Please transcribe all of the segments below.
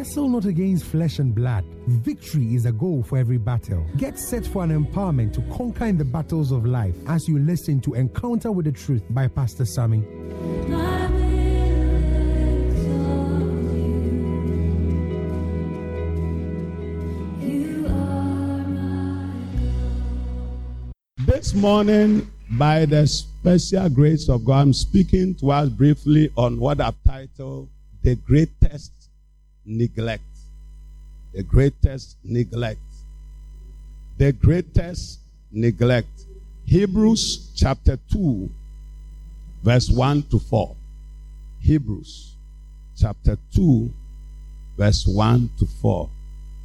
wrestle not against flesh and blood. Victory is a goal for every battle. Get set for an empowerment to conquer in the battles of life as you listen to Encounter with the Truth by Pastor Sammy. This morning, by the special grace of God, I'm speaking to us briefly on what I've titled The Greatest Neglect. The Greatest Neglect. The Greatest Neglect. Hebrews chapter 2, verse 1 to 4. Hebrews chapter 2, verse 1 to 4.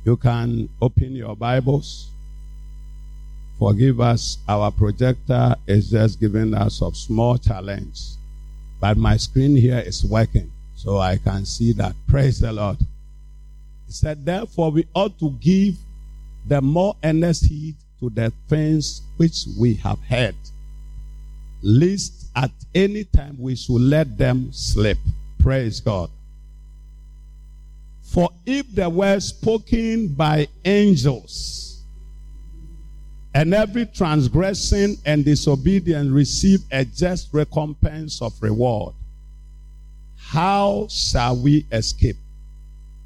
You can open your Bibles. Forgive us, our projector is just giving us a small challenge. But my screen here is working, so I can see that. Praise the Lord. He said, Therefore, we ought to give the more earnest heed to the things which we have heard, lest at any time we should let them slip. Praise God. For if they were spoken by angels, and every transgression and disobedience receive a just recompense of reward. How shall we escape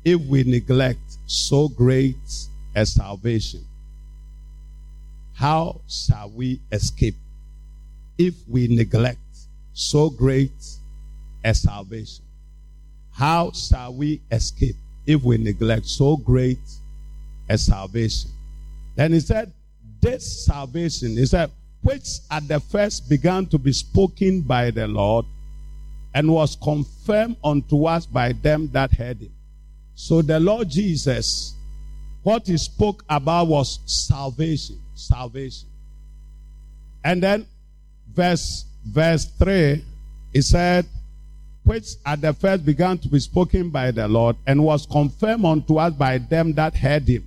if we neglect so great a salvation? How shall we escape if we neglect so great a salvation? How shall we escape if we neglect so great a salvation? Then he said, this salvation is that which at the first began to be spoken by the Lord and was confirmed unto us by them that heard him. So the Lord Jesus, what he spoke about was salvation, salvation. And then verse verse 3, he said, which at the first began to be spoken by the Lord and was confirmed unto us by them that heard him.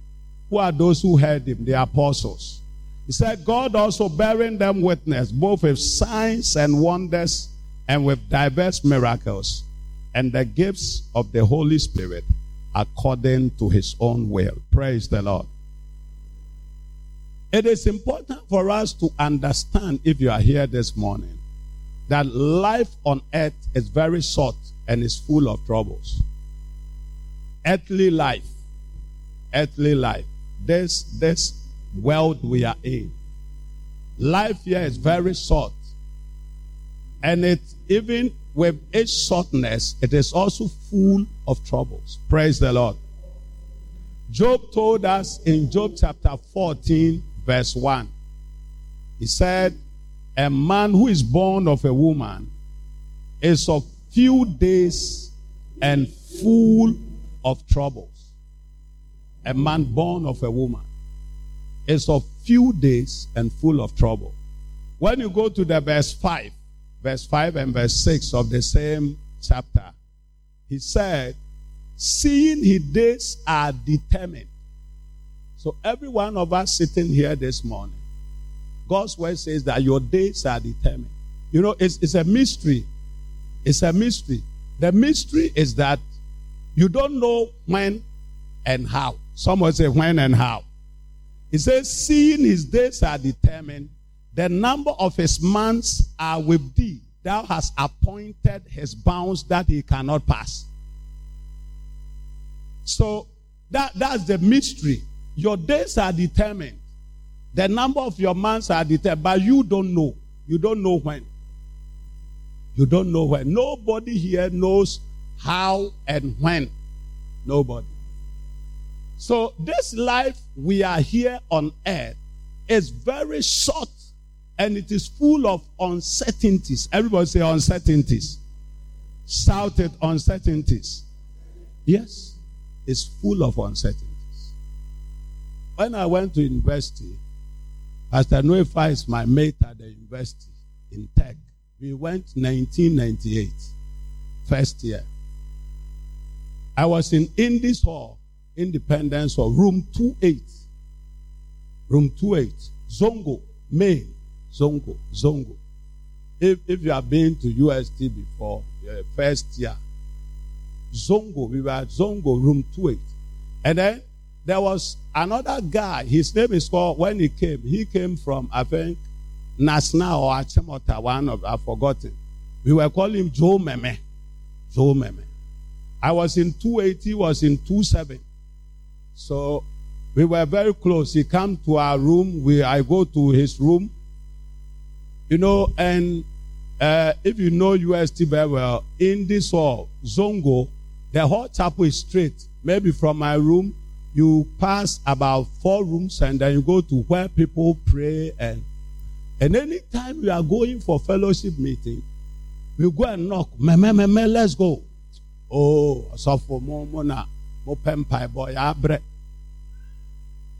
Who are those who heard him? The apostles. He said, God also bearing them witness, both with signs and wonders and with diverse miracles, and the gifts of the Holy Spirit according to his own will. Praise the Lord. It is important for us to understand, if you are here this morning, that life on earth is very short and is full of troubles. Earthly life, earthly life. This, this world we are in. Life here is very short. And it even with its shortness, it is also full of troubles. Praise the Lord. Job told us in Job chapter 14, verse 1. He said, A man who is born of a woman is of few days and full of troubles. A man born of a woman is of few days and full of trouble. When you go to the verse 5, verse 5 and verse 6 of the same chapter, he said, Seeing his days are determined. So, every one of us sitting here this morning, God's word says that your days are determined. You know, it's, it's a mystery. It's a mystery. The mystery is that you don't know when and how. Someone say when and how. He says, Seeing his days are determined, the number of his months are with thee. Thou hast appointed his bounds that he cannot pass. So that, that's the mystery. Your days are determined. The number of your months are determined, but you don't know. You don't know when. You don't know when. Nobody here knows how and when. Nobody. So, this life we are here on earth is very short and it is full of uncertainties. Everybody say uncertainties. Shouted uncertainties. Yes, it's full of uncertainties. When I went to university, Pastor Noefa is my mate at the university in Tech. We went 1998, first year. I was in Indies Hall Independence or room 28. Room 28. Zongo, Maine. Zongo, Zongo. If, if you have been to UST before, your first year, Zongo. We were at Zongo, room 28. And then there was another guy. His name is called, when he came, he came from, I think, Nasna or Achimota, one of, I've forgotten. We were calling him Joe Meme. Joe Meme. I was in 280, he was in 27. So we were very close. He came to our room. We, I go to his room. You know, and uh, if you know UST very well, in this hall, Zongo, the whole chapel is straight. Maybe from my room, you pass about four rooms and then you go to where people pray and and anytime we are going for fellowship meeting, we go and knock. Me, me, me, me, let's go. Oh, so for more, more na, more boy, abre.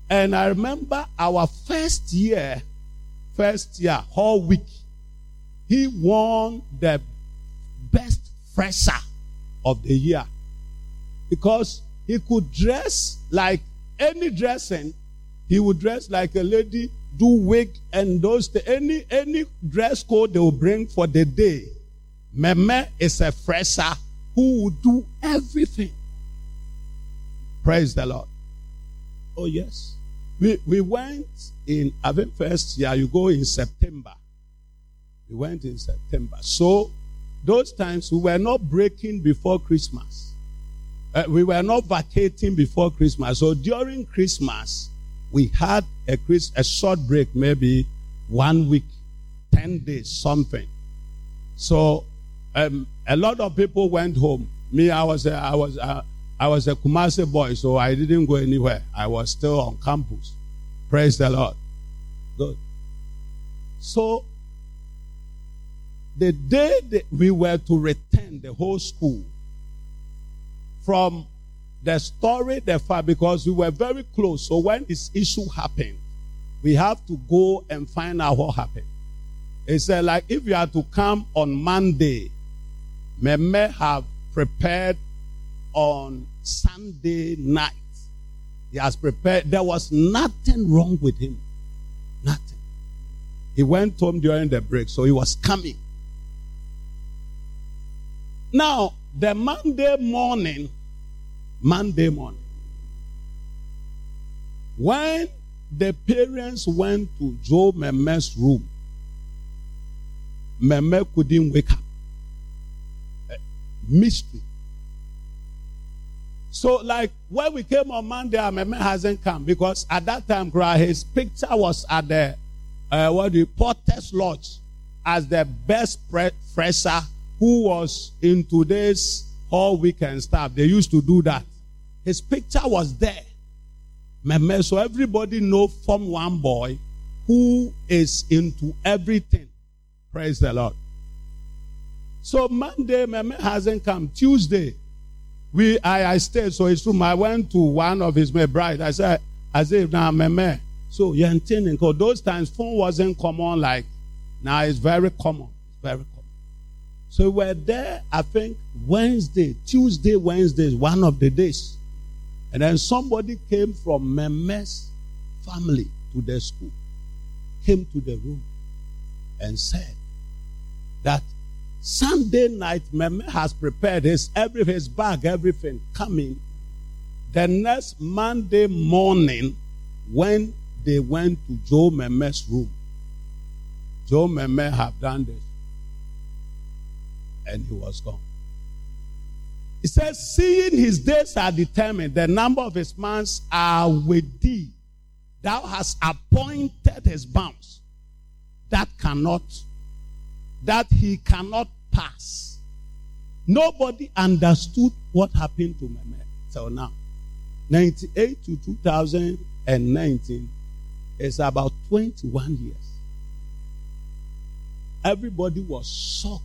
And I remember our first year, first year, whole week, he won the best fresher of the year because he could dress like any dressing. He would dress like a lady, do wig and those any any dress code they will bring for the day. Meme is a fresher who will do everything. Praise the Lord. Oh yes. We we went in think first year you go in September. We went in September. So those times we were not breaking before Christmas. Uh, we were not vacating before Christmas. So during Christmas, we had a, Chris, a short break, maybe one week, 10 days, something. So um, a lot of people went home. Me, I was a, I was a, I was a Kumasi boy, so I didn't go anywhere. I was still on campus. Praise the Lord. Good. So the day that we were to return the whole school from the story, the fact, because we were very close. So when this issue happened, we have to go and find out what happened. He said, like, if you are to come on Monday, Meme have prepared on Sunday night. He has prepared. There was nothing wrong with him. Nothing. He went home during the break, so he was coming. Now, the Monday morning, Monday morning, when the parents went to Joe Meme's room, Meme couldn't wake up. A mystery. So, like when we came on Monday, Meme hasn't come because at that time, his picture was at the uh, what you Porter's Lodge as the best fresher who was in today's all weekend stuff. They used to do that. His picture was there. Meme, So everybody know from one boy who is into everything. Praise the Lord. So Monday, Meme hasn't come. Tuesday, we I, I stayed. So it's true. I went to one of his bride. I said, I said, now Meme. So you're intending because those times phone wasn't common like now it's very common. It's very common. so we were there, I think, Wednesday, Tuesday, Wednesday, is one of the days. And then somebody came from Meme's family to the school, came to the room, and said that Sunday night Meme has prepared his every his bag, everything coming. The next Monday morning, when they went to Joe Meme's room, Joe Meme have done this and he was gone. He says, Seeing his days are determined, the number of his months are with thee. Thou hast appointed his bounds that cannot, that he cannot pass. Nobody understood what happened to Meme till now. 98 to 2019 is about 21 years. Everybody was shocked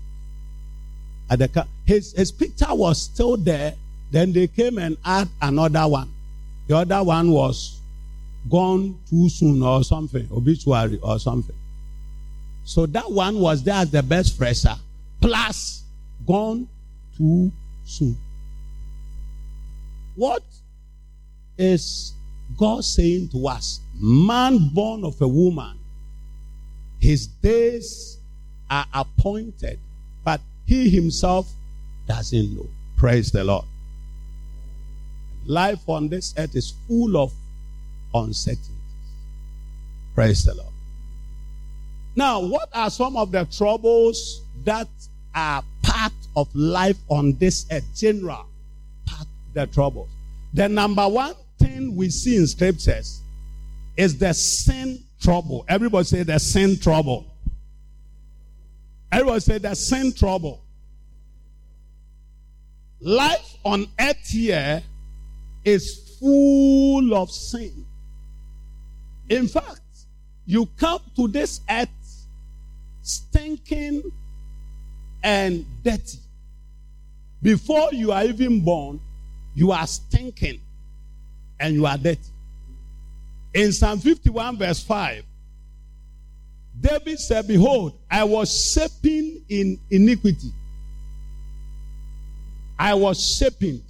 at the his his picture was still there. Then they came and add another one. The other one was gone too soon or something, obituary or something. So that one was there as the best fresher, plus gone too soon. What is God saying to us? Man born of a woman, his days are appointed but he himself doesn't know. Praise the Lord. life on this earth is full of uncertainties. Praise the Lord. Now, what are some of the troubles that are part of life on this earth? General part the troubles. The number one thing we see in scriptures is the sin trouble. Everybody say the sin trouble. Everybody say the sin trouble. Life on earth here is full of sin. In fact, you come to this earth stinking and dirty. Before you are even born, you are stinking and you are dirty. In Psalm 51, verse 5, David said, Behold, I was shaping in iniquity. I was shaping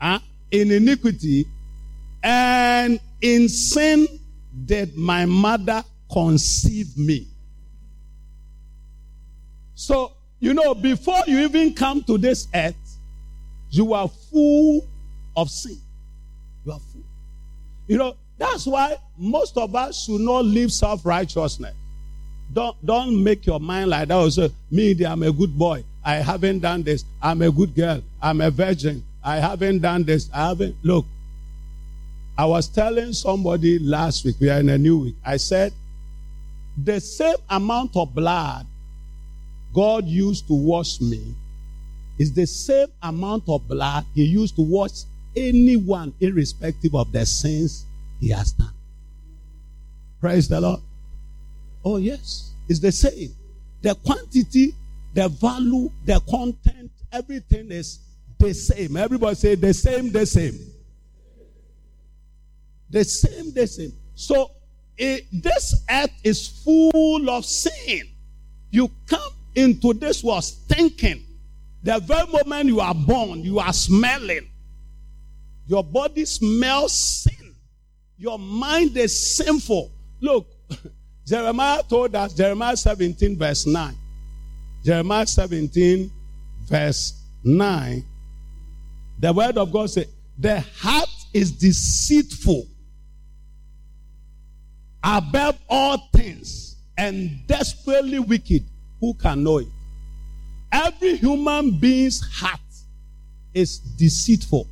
uh, in iniquity, and in sin did my mother conceive me. So, you know, before you even come to this earth, you are full of sin. You are full. You know, that's why most of us should not live self righteousness. Don't, don't make your mind like that. Also, me, I'm a good boy. I haven't done this. I'm a good girl. I'm a virgin. I haven't done this. I haven't. Look, I was telling somebody last week, we are in a new week. I said, the same amount of blood God used to wash me is the same amount of blood He used to wash anyone, irrespective of their sins he has done. Praise the Lord. Oh, yes, it's the same. The quantity, the value, the content, everything is the same. Everybody say the same, the same. The same, the same. So, it, this earth is full of sin. You come into this world thinking. The very moment you are born, you are smelling. Your body smells sin. Your mind is sinful. Look, Jeremiah told us, Jeremiah 17, verse 9. Jeremiah 17, verse 9. The word of God says, The heart is deceitful above all things and desperately wicked. Who can know it? Every human being's heart is deceitful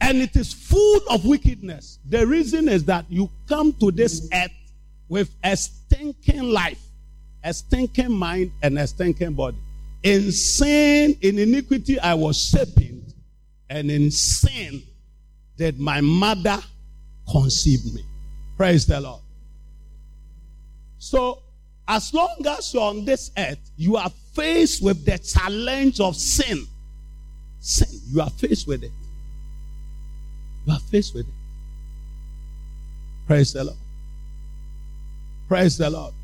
and it is full of wickedness. The reason is that you come to this earth with a stinking life, a stinking mind, and a stinking body. In sin, in iniquity, I was shaping, and in sin did my mother conceive me. Praise the Lord. So, as long as you're on this earth, you are faced with the challenge of sin. Sin, you are faced with it. You are faced with it. Praise the Lord. Praise the Lord.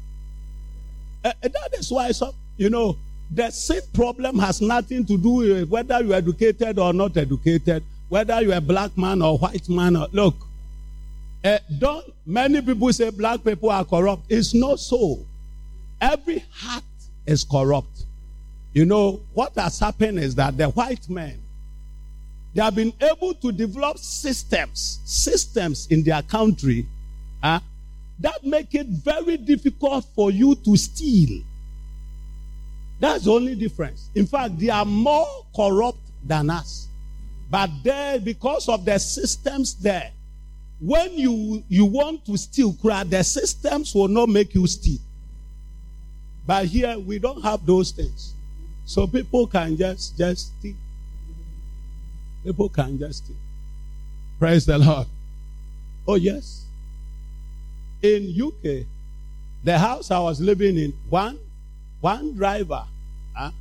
Uh, that is why, so, you know, the sin problem has nothing to do with whether you're educated or not educated, whether you're a black man or white man. Or, look, uh, don't many people say black people are corrupt. It's not so. Every heart is corrupt. You know, what has happened is that the white men, they have been able to develop systems, systems in their country uh, that make it very difficult for you to steal. That's the only difference. In fact, they are more corrupt than us. But there, because of the systems there, when you, you want to steal, the systems will not make you steal. But here we don't have those things. So people can just just steal. People can just steal. Praise the Lord. Oh yes. In UK, the house I was living in, one one driver, huh,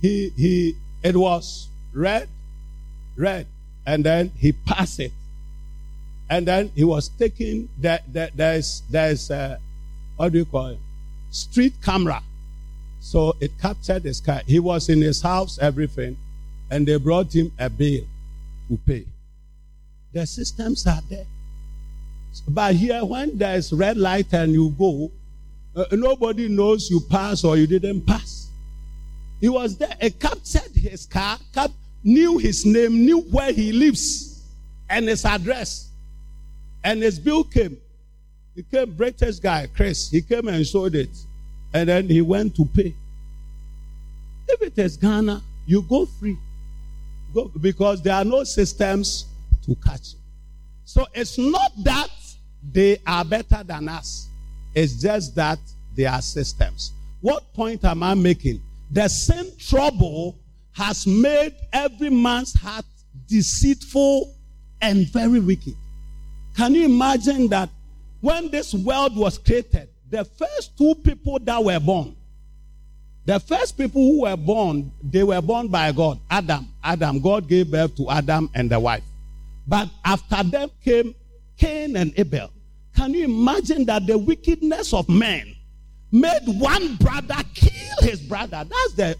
he he it was red, red, and then he passed it, and then he was taking that that there's there's uh, what do you call it? Street camera. So it captured this car. He was in his house, everything, and they brought him a bill to pay. The systems are there. But here, when there's red light and you go, uh, nobody knows you pass or you didn't pass. He was there. It captured his car. Cap- knew his name, knew where he lives, and his address. And his bill came. He came, British guy, Chris. He came and showed it. And then he went to pay. If it is Ghana, you go free. Go, because there are no systems to catch. So it's not that they are better than us. It's just that they are systems. What point am I making? The same trouble has made every man's heart deceitful and very wicked. Can you imagine that when this world was created, the first two people that were born, the first people who were born, they were born by God. Adam. Adam. God gave birth to Adam and the wife. But after them came Cain and Abel. Can you imagine that the wickedness of men made one brother kill his brother? That's the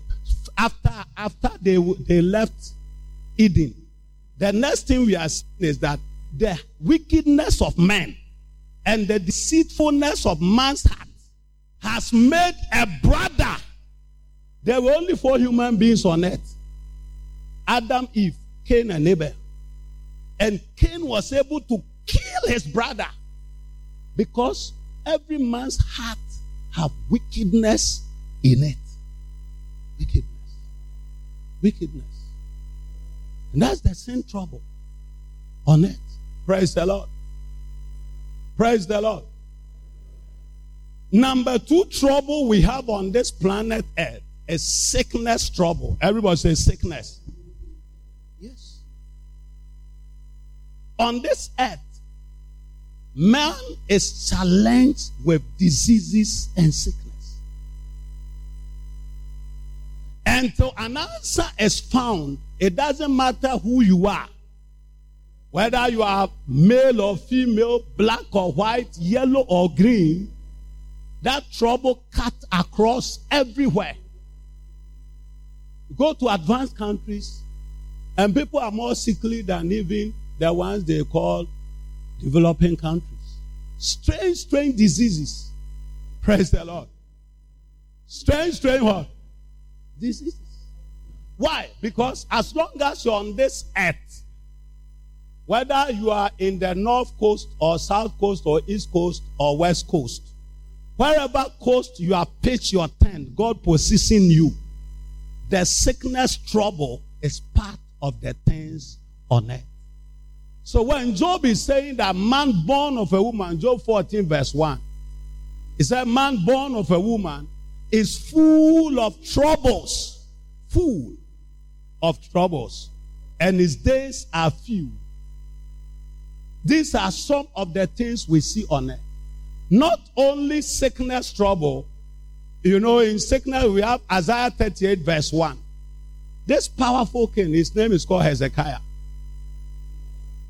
after after they they left Eden. The next thing we are seeing is that the wickedness of men and the deceitfulness of man's heart has made a brother. There were only four human beings on earth Adam, Eve, Cain, and Abel. And Cain was able to kill his brother because every man's heart have wickedness in it. Wickedness. Wickedness. And that's the same trouble on it. Praise the Lord. Praise the Lord. Number two trouble we have on this planet Earth is sickness trouble. Everybody says sickness. Yes. On this earth, man is challenged with diseases and sickness. Until an answer is found, it doesn't matter who you are. Whether you are male or female, black or white, yellow or green, that trouble cut across everywhere. go to advanced countries, and people are more sickly than even the ones they call developing countries. Strange, strange diseases. Praise the Lord. Strange, strange what? Diseases. Why? Because as long as you're on this earth, whether you are in the north coast or south coast or east coast or west coast, wherever coast you have pitched your tent, God possessing you, the sickness trouble is part of the things on earth. So when Job is saying that man born of a woman, Job 14, verse 1, he said, Man born of a woman is full of troubles. Full of troubles. And his days are few. These are some of the things we see on earth. Not only sickness, trouble. You know, in sickness, we have Isaiah 38, verse 1. This powerful king, his name is called Hezekiah.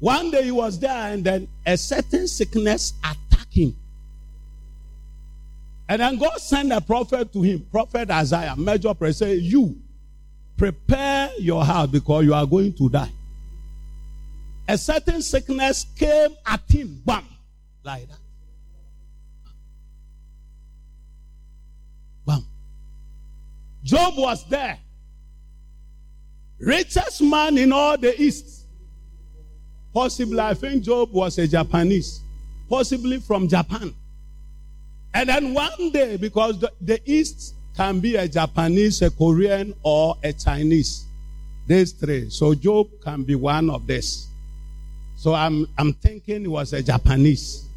One day he was there, and then a certain sickness attacked him. And then God sent a prophet to him, Prophet Isaiah, major prophet, say, You prepare your heart because you are going to die. A certain sickness came at him, bam, like that. Bam. Job was there richest man in all the East. Possibly, I think Job was a Japanese, possibly from Japan. And then one day, because the, the East can be a Japanese, a Korean, or a Chinese. These three. So Job can be one of this. So I'm I'm thinking it was a Japanese.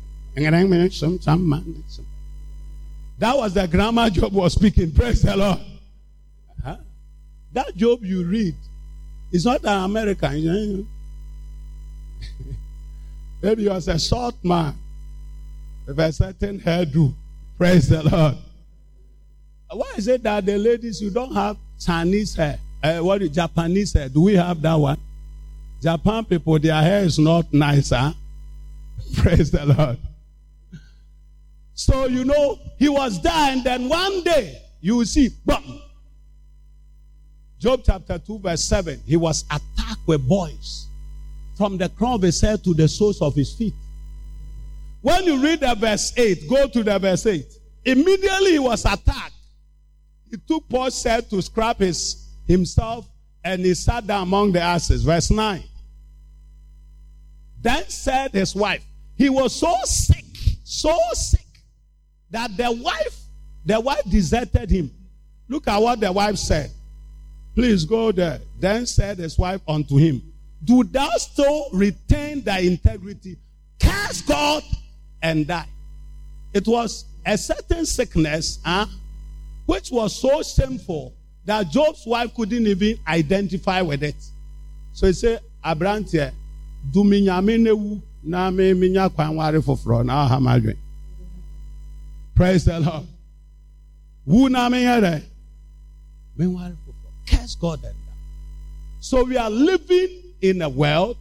That was the grammar Job was speaking. Praise the Lord. Huh? That Job you read is not an American. Maybe he was a short man with a certain hairdo. Praise the Lord. Why is it that the ladies who don't have Chinese hair? Uh, what is Japanese hair? Do we have that one? Japan people, their hair is not nice, huh? Praise the Lord. So you know, he was there, and then one day you will see, boom, Job chapter 2, verse 7. He was attacked with boils from the crown of his head to the soles of his feet. When you read the verse 8, go to the verse 8. Immediately he was attacked. He took potsherd to scrap his himself and he sat down among the asses. Verse 9. Then said his wife, he was so sick, so sick, that the wife, the wife deserted him. Look at what the wife said. Please go there. Then said his wife unto him, Do thou still retain thy integrity? Curse God and die. It was a certain sickness huh, which was so shameful that Job's wife couldn't even identify with it. So he said, Abrantia, do minyame newu na me minya kwan ware foforo na aha madwen. Praise the Lord. Wu na me yere. Me ware foforo. Curse God and that. So we are living in a world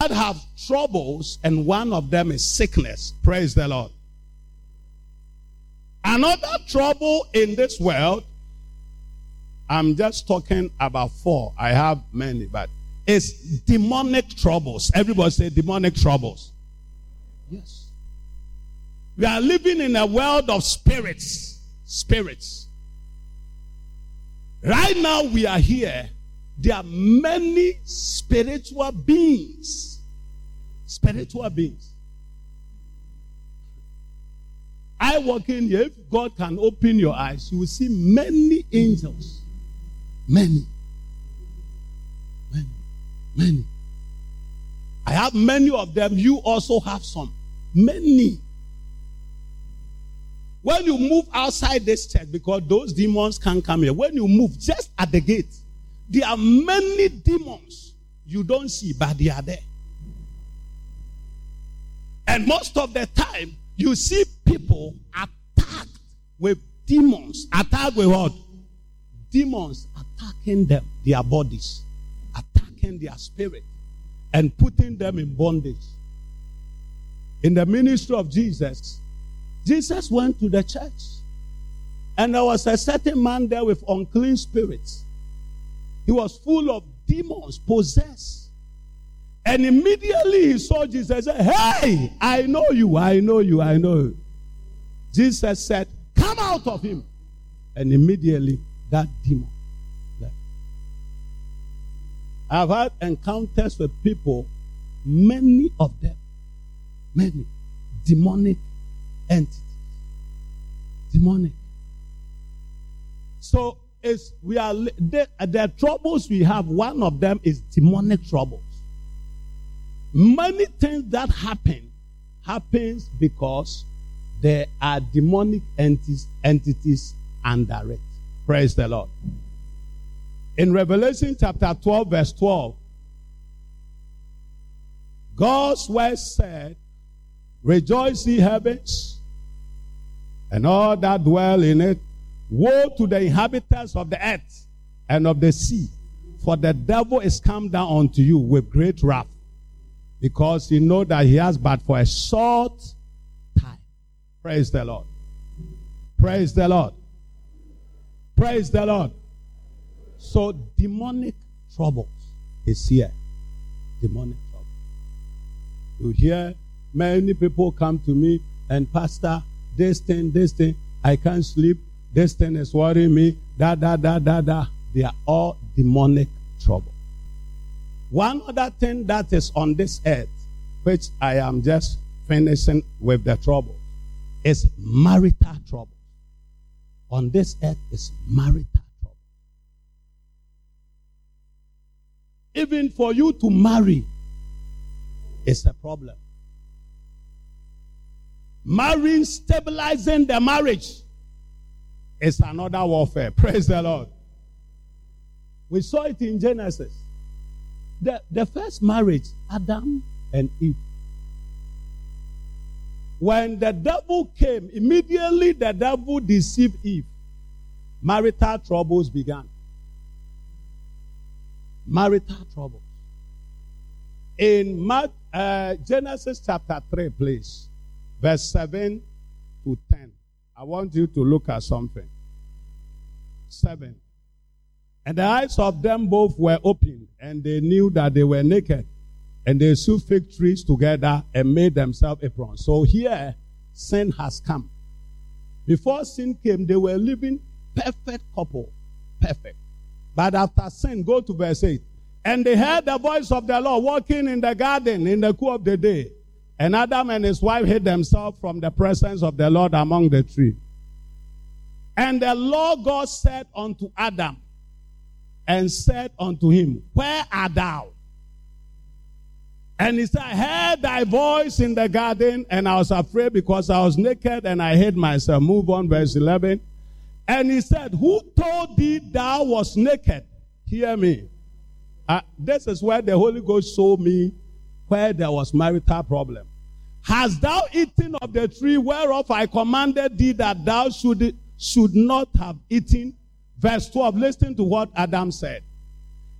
that have troubles and one of them is sickness. Praise the Lord. Another trouble in this world I'm just talking about four. I have many, but it's demonic troubles. Everybody say demonic troubles. Yes. We are living in a world of spirits. Spirits. Right now, we are here. There are many spiritual beings. Spiritual beings. I walk in here. If God can open your eyes, you will see many angels. Many. Many. I have many of them. You also have some. Many. When you move outside this church, because those demons can't come here, when you move just at the gate, there are many demons you don't see, but they are there. And most of the time, you see people attacked with demons. Attacked with what? Demons attacking them, their bodies, their spirit, and putting them in bondage. In the ministry of Jesus, Jesus went to the church, and there was a certain man there with unclean spirits. He was full of demons, possessed. And immediately he saw Jesus say, Hey, I know you, I know you, I know you. Jesus said, Come out of him. And immediately that demon I've had encounters with people, many of them, many demonic entities. Demonic. So it's we are the, the troubles we have. One of them is demonic troubles. Many things that happen happens because there are demonic entities, entities under it. Praise the Lord. In Revelation chapter 12, verse 12, God's word said, Rejoice, ye heavens, and all that dwell in it. Woe to the inhabitants of the earth and of the sea, for the devil is come down unto you with great wrath, because he know that he has but for a short time. Praise the Lord. Praise the Lord. Praise the Lord. So demonic troubles is here. Demonic trouble. You hear many people come to me and pastor, this thing, this thing, I can't sleep. This thing is worrying me. Da da da da da. They are all demonic trouble. One other thing that is on this earth, which I am just finishing with the trouble, is marital trouble. On this earth is marital Even for you to marry is a problem. Marrying, stabilizing the marriage is another warfare. Praise the Lord. We saw it in Genesis. The, the first marriage, Adam and Eve. When the devil came, immediately the devil deceived Eve. Marital troubles began marital troubles. In Mark, uh, Genesis chapter 3, please, verse 7 to 10. I want you to look at something. 7. And the eyes of them both were opened, and they knew that they were naked. And they sewed fig trees together and made themselves aprons. So here, sin has come. Before sin came, they were living perfect couple. Perfect. But after sin, go to verse 8. And they heard the voice of the Lord walking in the garden in the cool of the day. And Adam and his wife hid themselves from the presence of the Lord among the trees. And the Lord God said unto Adam, and said unto him, Where art thou? And he said, I heard thy voice in the garden, and I was afraid because I was naked and I hid myself. Move on, verse 11. And he said, Who told thee thou was naked? Hear me. Uh, this is where the Holy Ghost showed me where there was marital problem. Hast thou eaten of the tree whereof I commanded thee that thou should, should not have eaten? Verse 12, listen to what Adam said.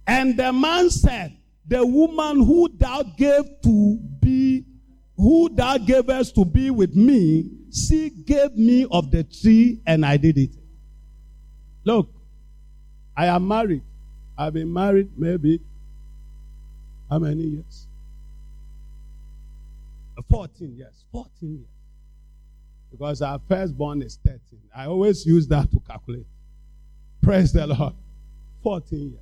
And the man said, The woman who thou gave to be, who thou gavest to be with me, she gave me of the tree and I did it. Look, I am married. I've been married maybe how many years? 14 years. 14 years. Because our firstborn is 13. I always use that to calculate. Praise the Lord. 14 years.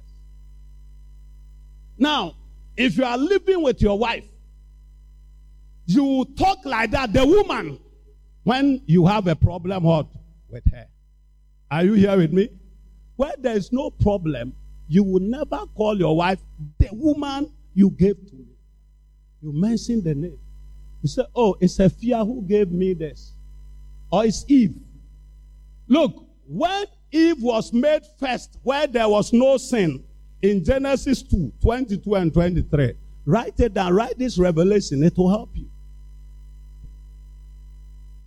Now, if you are living with your wife, you talk like that, the woman, when you have a problem what, with her. Are you here with me? Where there is no problem, you will never call your wife the woman you gave to me. You mention the name. You say, Oh, it's a fear who gave me this. Or it's Eve. Look, when Eve was made first, where there was no sin, in Genesis 2 22 and 23, write it down, write this revelation, it will help you.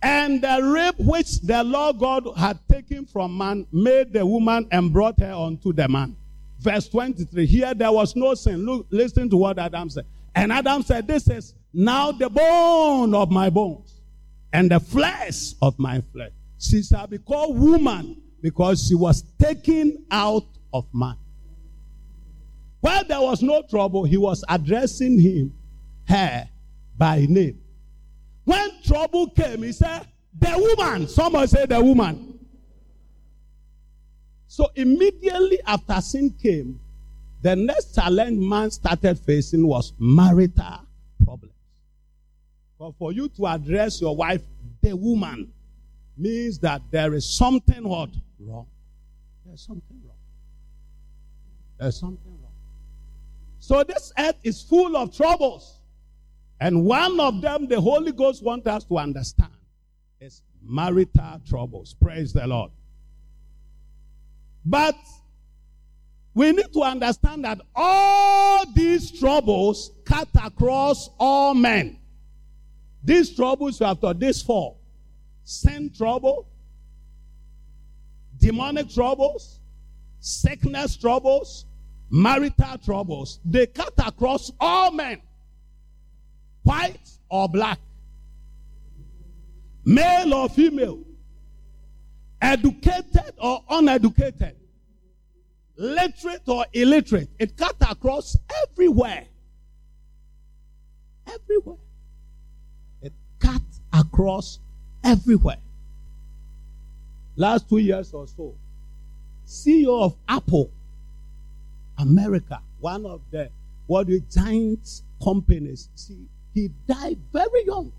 And the rib which the Lord God had taken from man made the woman and brought her unto the man. Verse 23. Here there was no sin. Look, listen to what Adam said. And Adam said, This is now the bone of my bones and the flesh of my flesh. She shall be called woman because she was taken out of man. While there was no trouble, he was addressing him, her, by name. When trouble came, he said, The woman. Someone said, The woman. So immediately after sin came, the next challenge man started facing was marital problems. But for you to address your wife, the woman, means that there is something what? Wrong. There's something wrong. There's something wrong. So this earth is full of troubles. And one of them, the Holy Ghost wants us to understand, is marital troubles. Praise the Lord. But we need to understand that all these troubles cut across all men. These troubles you have this four sin trouble, demonic troubles, sickness troubles, marital troubles. They cut across all men white or black, male or female, educated or uneducated, literate or illiterate. It cut across everywhere. Everywhere. It cut across everywhere. Last two years or so, CEO of Apple, America, one of the what giant companies, see, he died very young.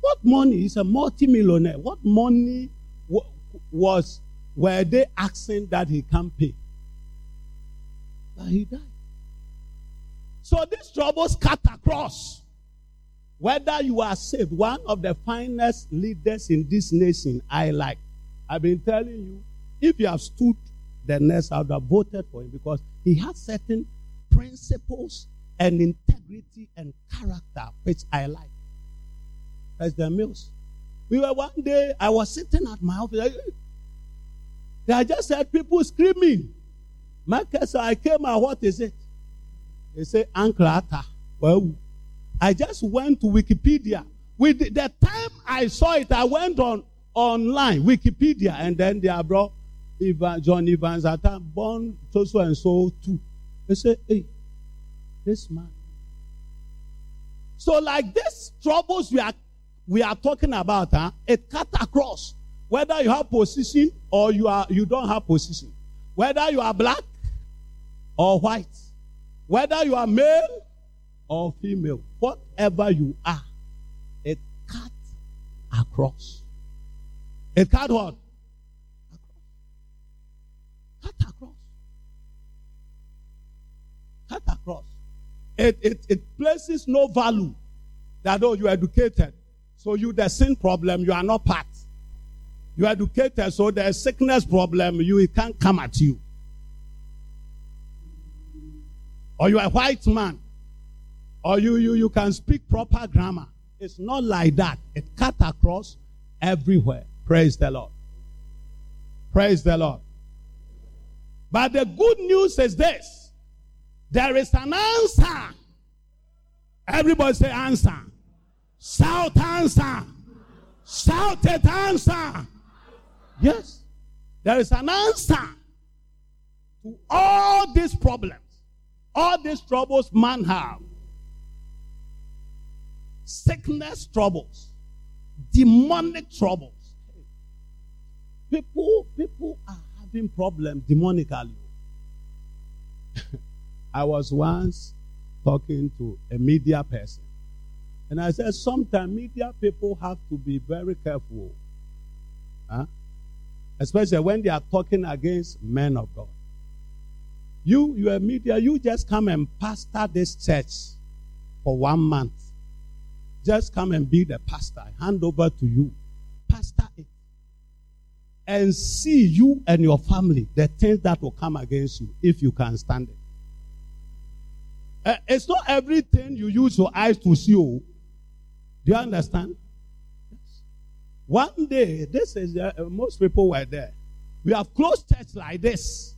What money? He's a multimillionaire. What money was were they asking that he can't pay? But he died. So these troubles cut across. Whether you are saved, one of the finest leaders in this nation, I like. I've been telling you, if you have stood the next, I would have voted for him because he has certain principles and integrity and character, which I like. President Mills. We were one day, I was sitting at my office. I just heard people screaming. Marcus, I came out, what is it? They say, Uncle Well, I just went to Wikipedia. With the, the time I saw it, I went on online, Wikipedia, and then they brought John Evans at time, born so so and so too. They say, hey, this man. So, like this troubles we are we are talking about, huh? It cut across. Whether you have position or you are you don't have position. Whether you are black or white, whether you are male or female, whatever you are, it cut across. It cut what? Cut across. Cut across. It, it, it places no value that, oh, you're educated. So you, the sin problem, you are not part. You are educated, so the sickness problem, you it can't come at you. Or you are a white man. Or you, you, you can speak proper grammar. It's not like that. It cut across everywhere. Praise the Lord. Praise the Lord. But the good news is this there is an answer. Everybody say answer. Shout answer. Shout it answer. Yes. There is an answer to all these problems, all these troubles man have. Sickness troubles, demonic troubles. People, people are having problems demonically. I was once talking to a media person, and I said, sometimes media people have to be very careful. Huh? Especially when they are talking against men of God. You, you are media, you just come and pastor this church for one month. Just come and be the pastor. I hand over to you. Pastor it. And see you and your family, the things that will come against you if you can stand it. Uh, it's not everything you use your eyes to see. Oh. Do you understand? One day, this is uh, most people were there. We have closed church like this.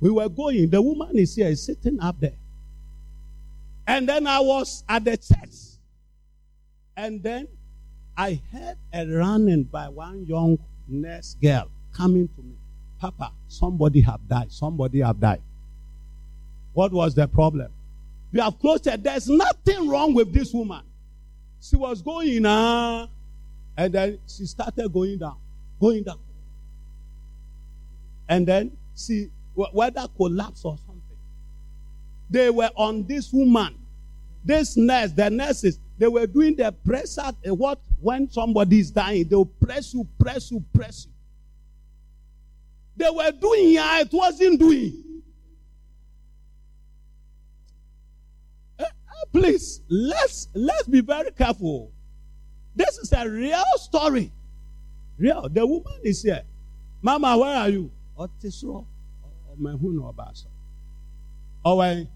We were going. The woman is here, is sitting up there. And then I was at the church. And then I heard a running by one young nurse girl coming to me. Papa, somebody have died. Somebody have died. What was the problem? We have closed it. There's nothing wrong with this woman. She was going uh, and then she started going down, going down. And then she, whether collapse or something, they were on this woman. This nurse, the nurses, they were doing the press at uh, what when somebody is dying, they will press you, press you, press you. They were doing yeah, it wasn't doing. Please let's let's be very careful. This is a real story. Real. The woman is here. Mama, where are you? Otisro. Mahuna Obaso. Oh,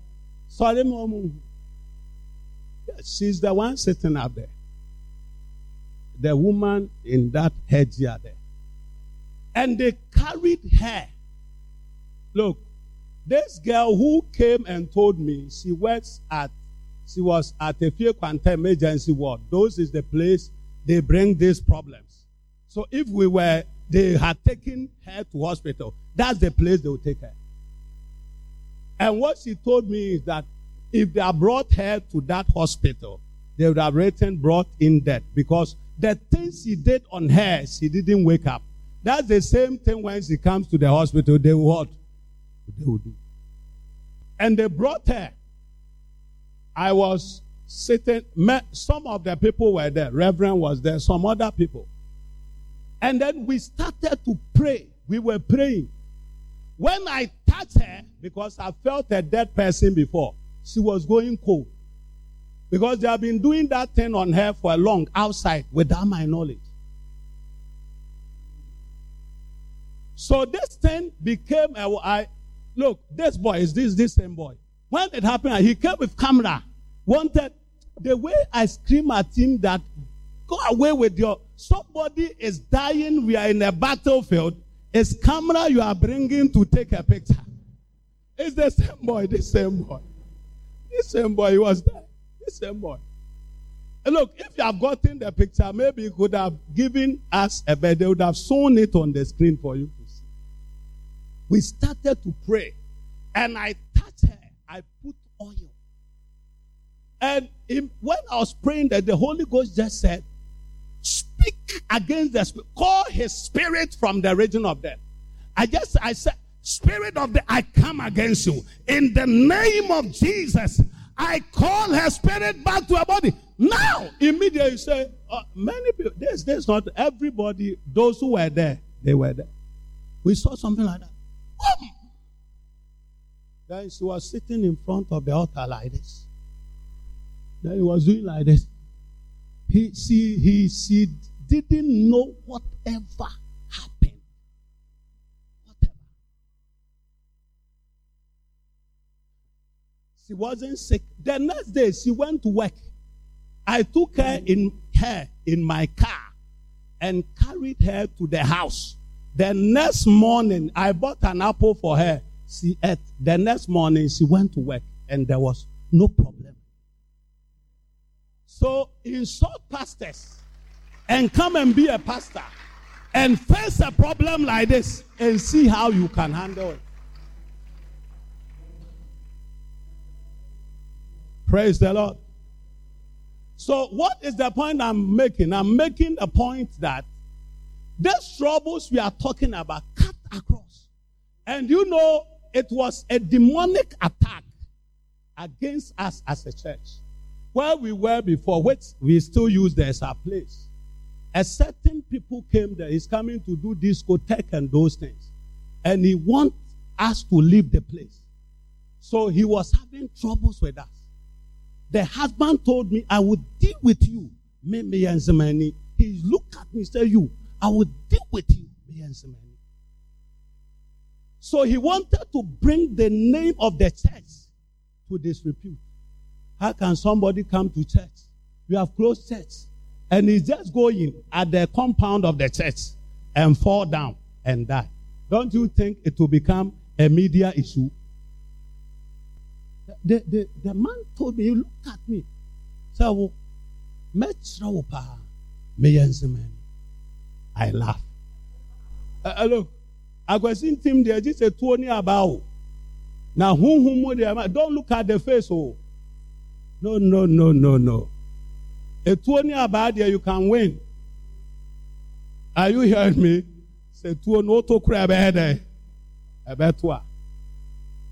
sorry, mom. Yes, she's the one sitting up there. The woman in that headgear there. And they carried her. Look, this girl who came and told me she works at she was at Effia Nkwanta emergency ward. Those is the place they bring these problems. So if we were, they had taken her to hospital, that's the place they would take her. And what she told me is that if they had brought her to that hospital, they would have written brought in death because the things she did on her, she didn't wake up. That's the same thing when she comes to the hospital, they will what? They will do. And they brought her. I was sitting, some of the people were there. Reverend was there, some other people. And then we started to pray. We were praying. When I touched her, because I felt a dead person before, she was going cold. Because they have been doing that thing on her for a long outside without my knowledge. So this thing became a I look, this boy is this this same boy. When it happened, he came with camera. Wanted the way I scream at him that go away with your somebody is dying. We are in a battlefield. It's camera you are bringing to take a picture. It's the same boy. The same boy. The same boy. Was there. The same boy. And look, if you have gotten the picture, maybe you could have given us a bed. They would have shown it on the screen for you to see. We started to pray. And I touched her. I put oil. And in, when I was praying, that the Holy Ghost just said, "Speak against the spirit, call his spirit from the region of death." I just, I said, Spirit of the, I come against you. In the name of Jesus, I call her spirit back to her body. Now, immediately you say, uh, many people, this, this not everybody, those who were there, they were there. We saw something like that. Boom! Then she was sitting in front of the altar like this. Then he was doing like this. He, she, he, she didn't know whatever happened. Whatever. She wasn't sick. The next day, she went to work. I took her in her in my car and carried her to the house. The next morning, I bought an apple for her. She ate. The next morning, she went to work, and there was no problem. So, insult pastors and come and be a pastor and face a problem like this and see how you can handle it. Praise the Lord. So, what is the point I'm making? I'm making a point that these troubles we are talking about cut across. And you know, it was a demonic attack against us as a church. Where we were before, which we still use there as our place. A certain people came there. He's coming to do discotheque and those things. And he wants us to leave the place. So he was having troubles with us. The husband told me, I would deal with you. He looked at me and said, You, I will deal with you. So he wanted to bring the name of the church to disrepute. How can somebody come to church? You have closed church. And he's just going at the compound of the church and fall down and die. Don't you think it will become a media issue? The, the, the man told me, look at me. So, I laugh. Uh, look, akwasi team there just a tuo about. Now, whom whom don't look at the face. Oh, no, no, no, no, no. A tuo about there you can win. Are you hearing me? Say tuo no to crab ahead.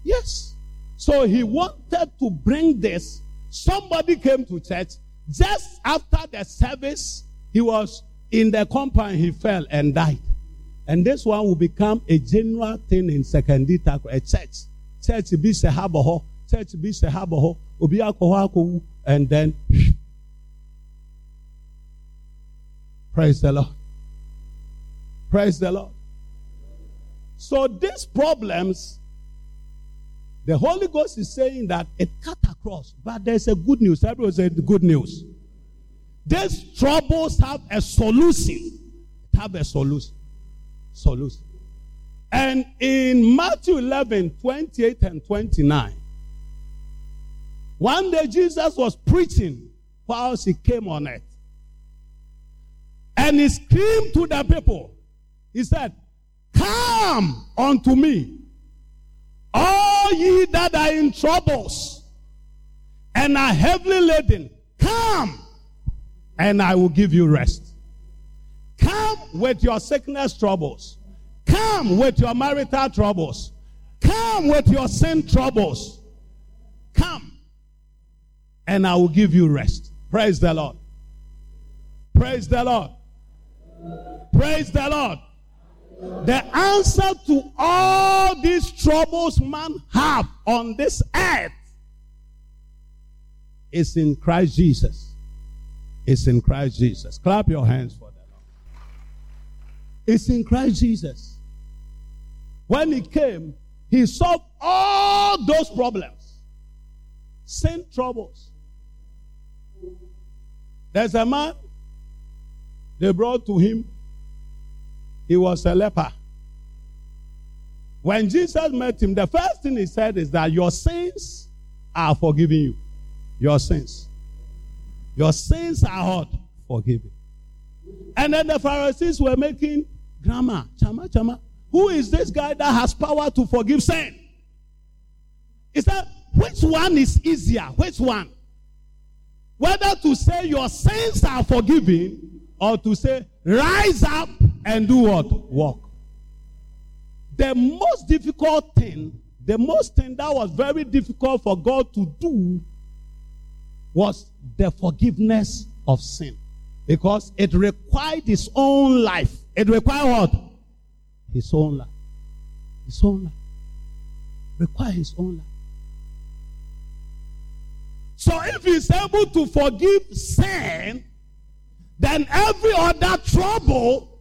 Yes. So he wanted to bring this. Somebody came to church just after the service. He was in the compound, he fell and died. And this one will become a general thing in Secondita, a church. Church be sehaboho, church be sehaboho, obi akoho and then praise the Lord. Praise the Lord. So these problems, the Holy Ghost is saying that it cut across, but there's a good news. Everyone said good news. These troubles have a solution. Have a solution. Solution. And in Matthew 11, 28 and 29, one day Jesus was preaching whilst he came on earth. And he screamed to the people. He said, Come unto me, all ye that are in troubles and are heavily laden. Come and I will give you rest. Come with your sickness troubles. Come with your marital troubles. Come with your sin troubles. And I will give you rest. Praise the Lord. Praise the Lord. Praise the Lord. The answer to all these troubles man have on this earth is in Christ Jesus is in Christ Jesus. Clap your hands for that. It's in Christ Jesus. When he came, he solved all those problems, sin troubles. There's a man they brought to him, he was a leper. When Jesus met him, the first thing he said is that your sins are forgiven you. Your sins. Your sins are hot, forgiven. And then the Pharisees were making grammar. Chama, chama. Who is this guy that has power to forgive sin? Is that which one is easier? Which one? Whether to say your sins are forgiven or to say rise up and do what? Walk. the most difficult thing, the most thing that was very difficult for God to do was the forgiveness of sin. Because it required his own life. It required what? His own life. His own life. Require his own life. So if he's able to forgive sin, then every other trouble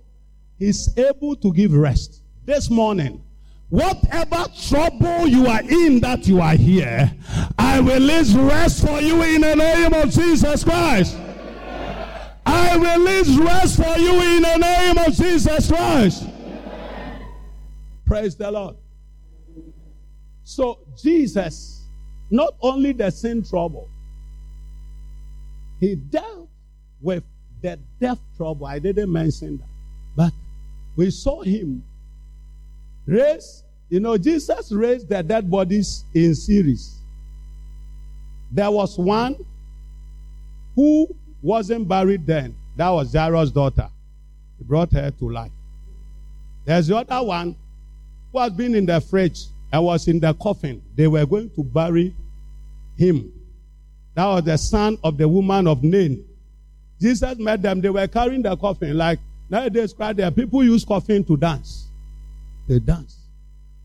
is able to give rest. This morning, whatever trouble you are in that you are here, I will release rest for you in the name of Jesus Christ. I will release rest for you in the name of Jesus Christ. Praise the Lord. So, Jesus, not only the sin trouble, he dealt with the death trouble. I didn't mention that. But we saw him raise, you know, Jesus raised the dead bodies in series. There was one who wasn't buried then. That was Jairus' daughter. He brought her to life. There's the other one who has been in the fridge and was in the coffin. They were going to bury him. That was the son of the woman of Nain. Jesus met them. They were carrying the coffin. Like nowadays, there people use coffin to dance. They dance.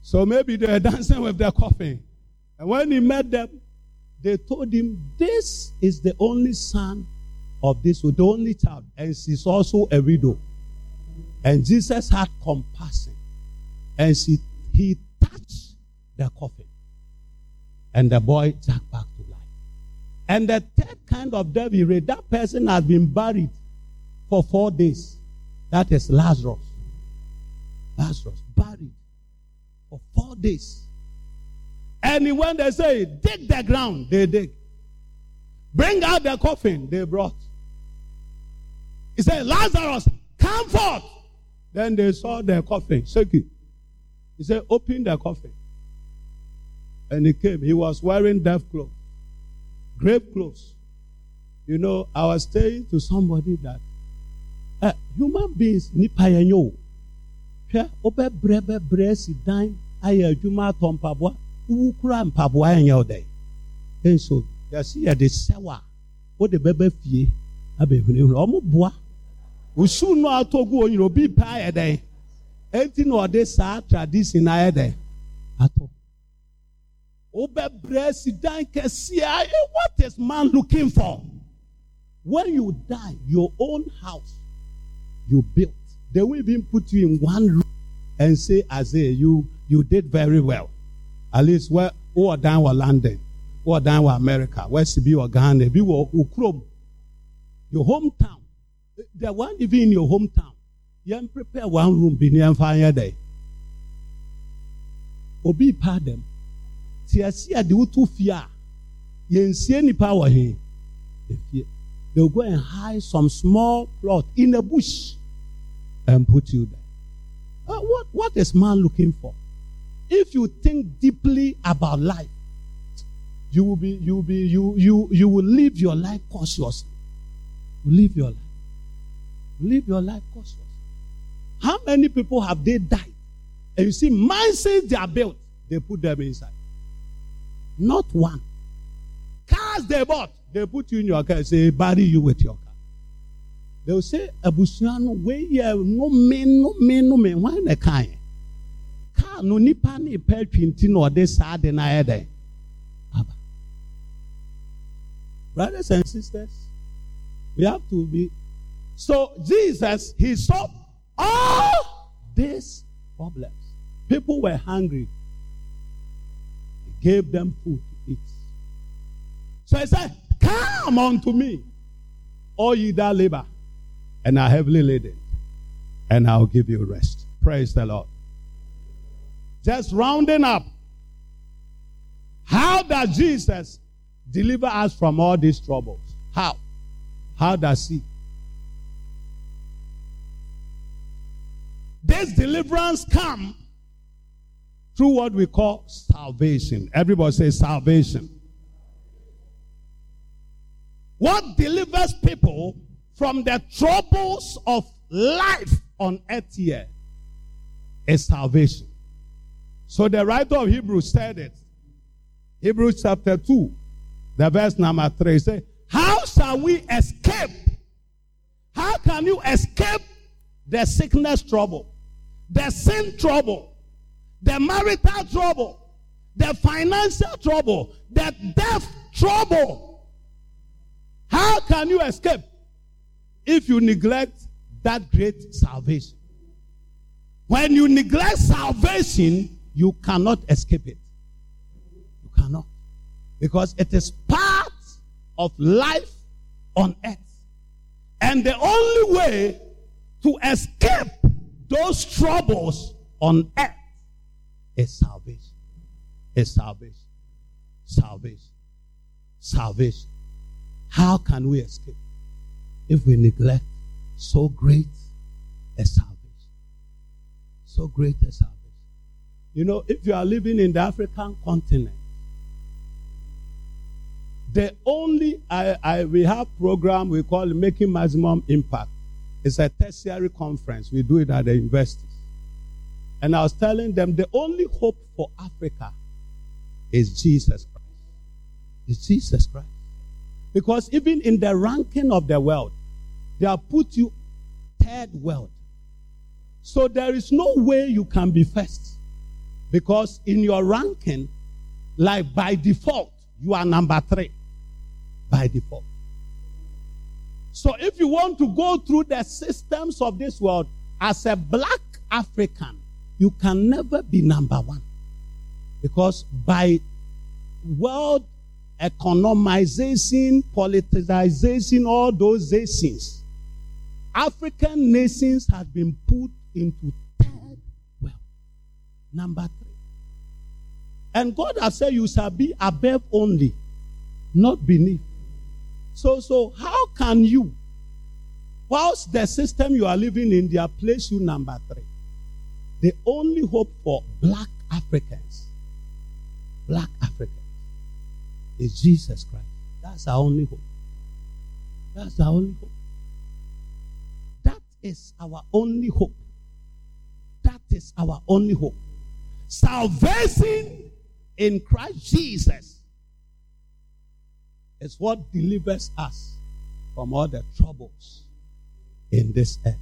So maybe they were dancing with their coffin. And when he met them, they told him, This is the only son of this, the only child. And she's also a widow. And Jesus had compassion. And she, he touched the coffin. And the boy jumped back. And the third kind of he read, that person has been buried for four days. That is Lazarus. Lazarus, buried for four days. And when they say, dig the ground, they dig. Bring out the coffin, they brought. He said, Lazarus, come forth. Then they saw the coffin, shaking. He said, open the coffin. And he came. He was wearing death clothes, grave clothes. You know, I was saying to somebody that uh, human beings nipa yɛn yo hwɛ wobɛbrɛ bɛbrɛ si dan ayɛ adwuma atɔ mpaboa wowu kura mpaboa yɛn yɛ ɔdɛ nso yɛsi yɛde sɛw a wode bɛbɛ fie abɛhunahuna ɔmo boa osu no atɔ gu onyina obi pa ayɛ dɛ eti na ɔde saa tradition ayɛ dɛ atɔ wobɛbrɛ si dan kɛseɛ what is man looking for? When you die your own house you built they will even put you in one room and say Isaiah you you did very well. At least where who dan wɔ london who dan wɔ america west bi wɔ ghana bi wɔ okurom your hometown. The one even in your hometown. You prepare one room be near yɛ dɛ obi pa dɛm tiasi a de wotu fie a nipa wɔ he efie they will go and hide some small plot in a bush and put you there. Uh, what what is man looking for? If you think deeply about life, you will be you will be you you you will live your life cautiously. Live your life. Live your life cautiously. How many people have they died? And you see, mindsets they are built, they put them inside. Not one. Cars they bought, they put you in your car, say, bury you with your car. They will say, Abusua no yɛ no me no me no me wɔn na kan yɛ. Car no twinti na ɔde saa de na ayɛ dɛ. Brothers and sisters, we have to be. So Jesus, he solved all these problems. People were hungry. Gave them food to eat. So he said, Come unto me, all ye that labor and are heavily laden, and I'll give you rest. Praise the Lord. Just rounding up. How does Jesus deliver us from all these troubles? How? How does he? This deliverance come through what we call salvation. Everybody say salvation. What delivers people from the troubles of life on earth here is salvation. So the writer of Hebrews said it. Hebrews chapter 2, the verse number 3 say, How shall we escape? How can you escape the sickness trouble, the sin trouble, the marital trouble, the financial trouble, the death trouble? How can you escape if you neglect that great salvation? When you neglect salvation, you cannot escape it. You cannot. Because it is part of life on earth. And the only way to escape those troubles on earth is salvation. Is salvation. Salvation. Salvation. How can we escape if we neglect so great a salvation? So great a salvation. You know, if you are living in the African continent, the only I, I we have program we call making maximum impact. It's a tertiary conference. We do it at the universities. And I was telling them the only hope for Africa is Jesus Christ. Is Jesus Christ. Because even in the ranking of the world, they have put you third world. So there is no way you can be first. Because in your ranking, like by default, you are number three by default. So if you want to go through the systems of this world as a black African, you can never be number one. Because by world economization, politicization, all those nations, African nations have been put into third world. Number three. And God has said you shall be above only, not beneath. So, so how can you, whilst the system you are living in, they place you number three? The only hope for black Africans, black Africans, is Jesus Christ. That's our only hope. That's our only hope. That is our only hope. That is our only hope. Salvation in Christ Jesus is what delivers us from all the troubles in this earth.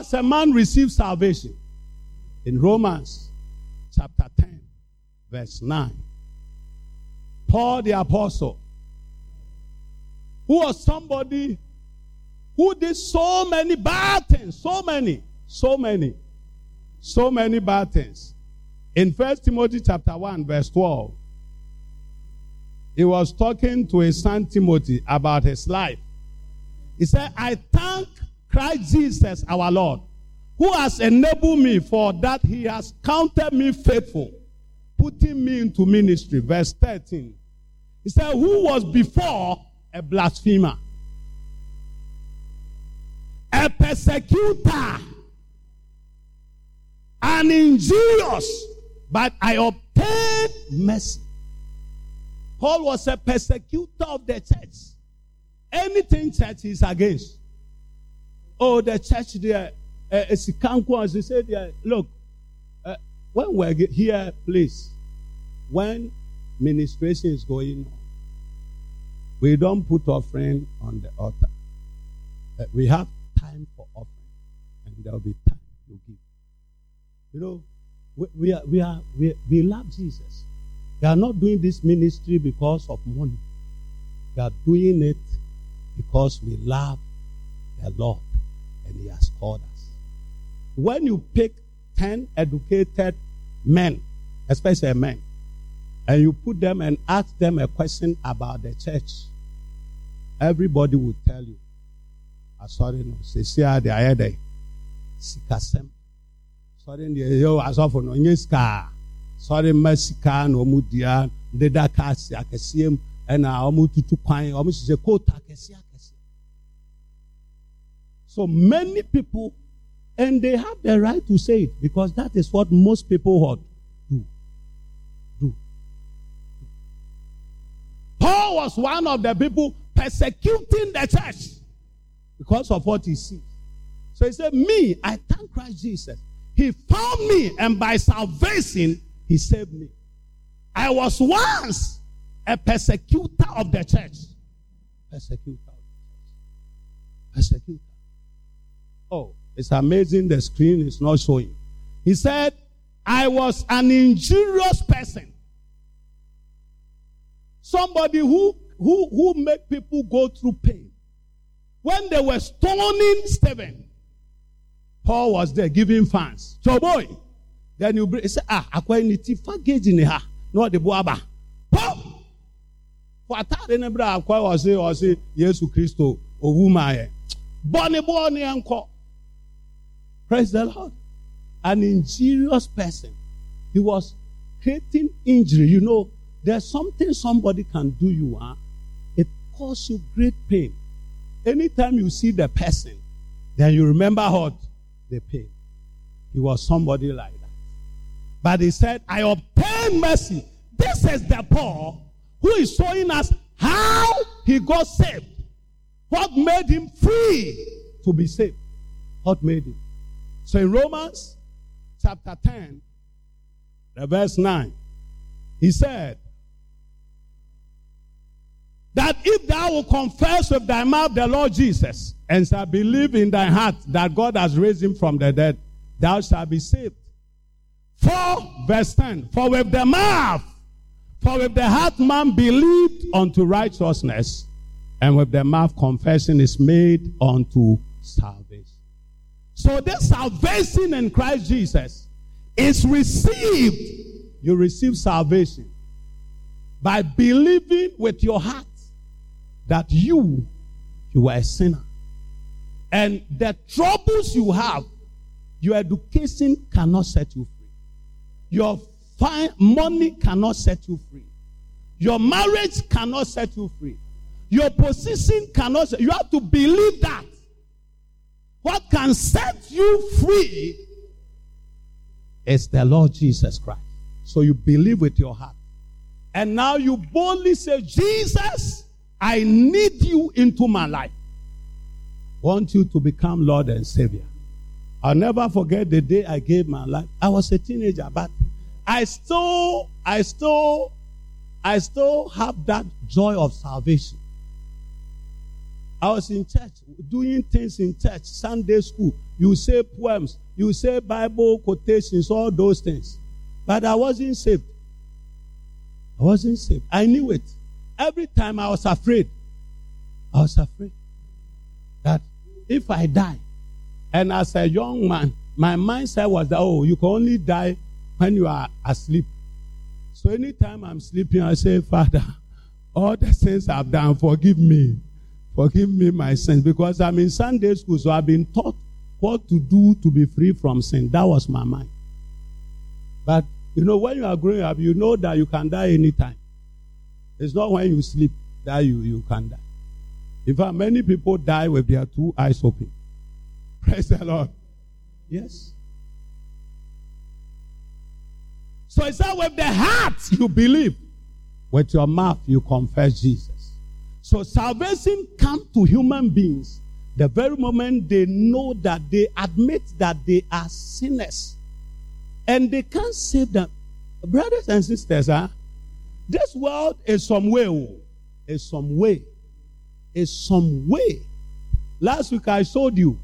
Does a man receive salvation? In Romans chapter 10, verse 9. Paul the apostle, who was somebody who did so many bad things, so many, so many, so many bad things. In First Timothy chapter 1, verse 12, he was talking to his son Timothy about his life. He said, I thank Christ Jesus our Lord, who has enabled me for that he has counted me faithful, putting me into ministry. Verse 13. He said, Who was before a blasphemer, a persecutor, an injurious, but I obtained mercy. Paul was a persecutor of the church. Anything church is against. Oh, the church there, uh, as they say there, look, uh, when we're here, please, when ministration is going on, we don't put offering on the altar. Uh, we have time for offering, and there will be time to give. You know, we, we are, we are, we, we love Jesus. We are not doing this ministry because of money. We are doing it because we love the Lord and He has called us. When you pick 10 educated men, especially men, and you put them and ask them a question about the church, everybody will tell you. I sorry no, say see how they are there. Sikasem. Sorry, yo, as often no, sɔre mma sika na wɔn dua deda kaasi akɛseɛ mu ɛna wɔn tutu so many people and they have the right to say it because that is what most people do do paul was one of the people persecuting the church because of what he sees so he said me i thank christ jesus He found me, and by salvation, he saved me. I was once a persecutor of the church. Persecutor Persecutor. Oh, it's amazing the screen is not showing. He said, I was an injurious person. Somebody who who who made people go through pain. When they were stoning Stephen, Paul was there giving fans. So boy, then you bring, say, ah, akwa ni ti gauge ni no de bo aba. Paul, for atade ne bra akwa was say was say Yesu Kristo owu ma ye. Boni boni enko. Praise the Lord. An injurious person. He was creating injury. You know, there's something somebody can do you, huh? it causes you great pain. Anytime you see the person, then you remember what? The pain. He was somebody like that. But he said, I obtained mercy. This is the Paul who is showing us how he got saved. What made him free to be saved? What made him? So in Romans chapter 10, the verse 9, he said, that if thou will confess with thy mouth the Lord Jesus and shall believe in thy heart that God has raised him from the dead, thou shalt be saved. For, verse 10, for with the mouth, for with the heart man believed unto righteousness, and with the mouth confession is made unto salvation. So this salvation in Christ Jesus is received. You receive salvation by believing with your heart that you you are a sinner. And the troubles you have, your education cannot set you free. Your fine money cannot set you free. Your marriage cannot set you free. Your position cannot you have to believe that. What can set you free is the Lord Jesus Christ. So you believe with your heart. And now you boldly say, Jesus, I need you into my life. Want you to become Lord and Savior. I'll never forget the day I gave my life. I was a teenager, but I still, I still, I still have that joy of salvation. I was in church, doing things in church, Sunday school. You say poems, you say Bible quotations, all those things. But I wasn't saved. I wasn't saved. I knew it. Every time I was afraid. I was afraid that if I die, and as a young man, my mindset was that, oh, you can only die when you are asleep. So anytime I'm sleeping, I say, Father, all the sins I've done, forgive me. Forgive me my sins. Because I'm in Sunday school, so I've been taught what to do to be free from sin. That was my mind. But, you know, when you are growing up, you know that you can die anytime. It's not when you sleep that you, you can die. In fact, many people die with their two eyes open. Praise the Lord. Yes. So it's that with the heart you believe, with your mouth you confess Jesus. So salvation comes to human beings the very moment they know that they admit that they are sinners. And they can't save them. Brothers and sisters, huh? This world is some way, oh. is some way, is some way. Last week I showed you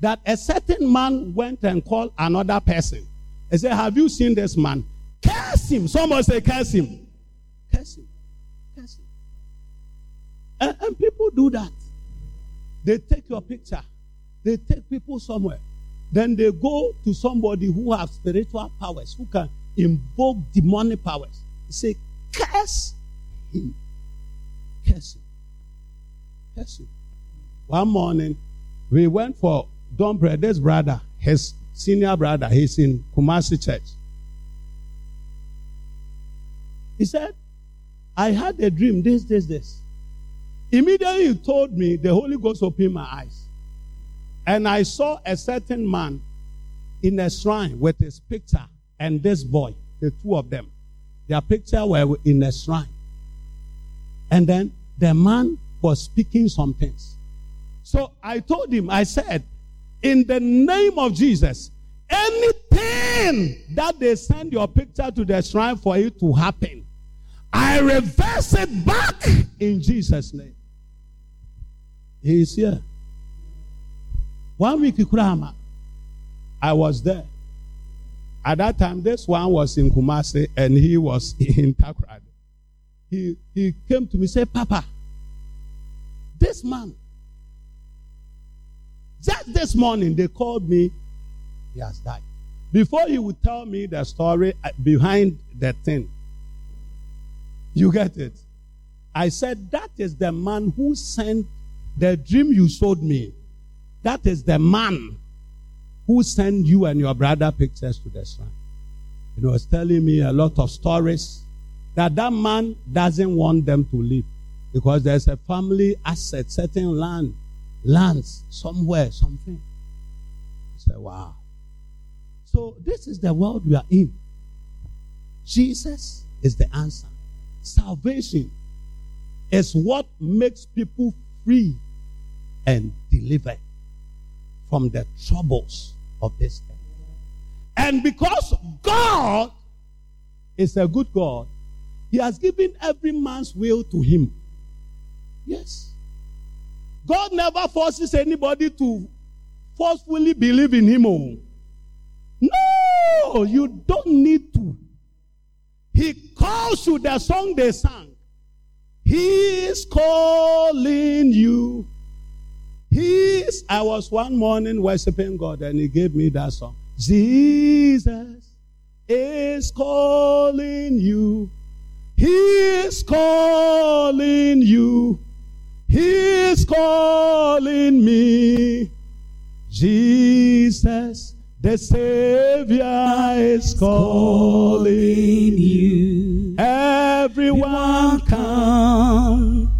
that a certain man went and called another person. He said, Have you seen this man? Curse him. Someone say, Curse him. Curse him. And, and people do that. They take your picture, they take people somewhere. Then they go to somebody who has spiritual powers, who can invoke demonic powers. They say, curse him. Curse him. Curse him. One morning, we went for Don Brede's brother, his senior brother. He's in Kumasi Church. He said, I had a dream, this, this, this. Immediately he told me, the Holy Ghost opened my eyes. And I saw a certain man in a shrine with his picture and this boy, the two of them. Their picture were in a shrine. And then the man was speaking some things. So I told him, I said, in the name of Jesus, anything that they send your picture to the shrine for it to happen, I reverse it back in Jesus' name. He is here. One week, I was there. At that time, this one was in Kumasi and he was in Takoradi. He, he came to me and said, Papa, this man, just this morning, they called me, he has died. Before he would tell me the story uh, behind the thing, you get it? I said, That is the man who sent the dream you showed me. That is the man who sent you and your brother pictures to the shrine. And He was telling me a lot of stories that that man doesn't want them to live because there's a family asset, certain land, lands somewhere, something. I said, wow. So this is the world we are in. Jesus is the answer. Salvation is what makes people free and delivered from the troubles of this earth. And because God is a good God, He has given every man's will to Him. Yes. God never forces anybody to forcefully believe in Him. Oh. No, you don't need to. He calls you the song they sang. He is calling you. He is. I was one morning worshiping God and He gave me that song. Jesus is calling you. He is calling you. He is calling me. Jesus the Savior is calling you. Everyone come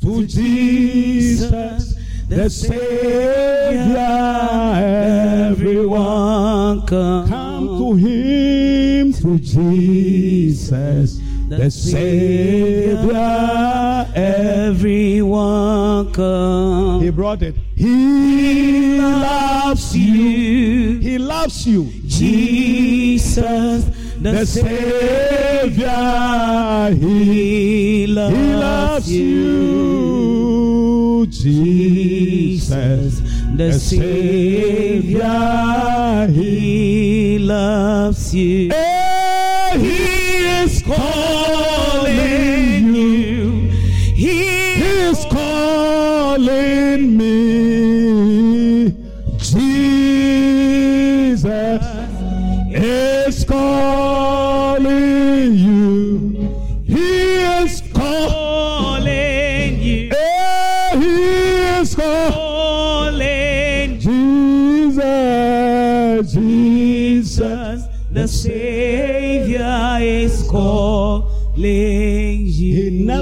to Jesus, the Savior. Everyone come, come to Him, to Jesus, the Savior. Everyone come. He brought it. He loves you. He loves you. Jesus, the Savior. He loves, he loves you. Jesus, the Savior. He loves you. Oh,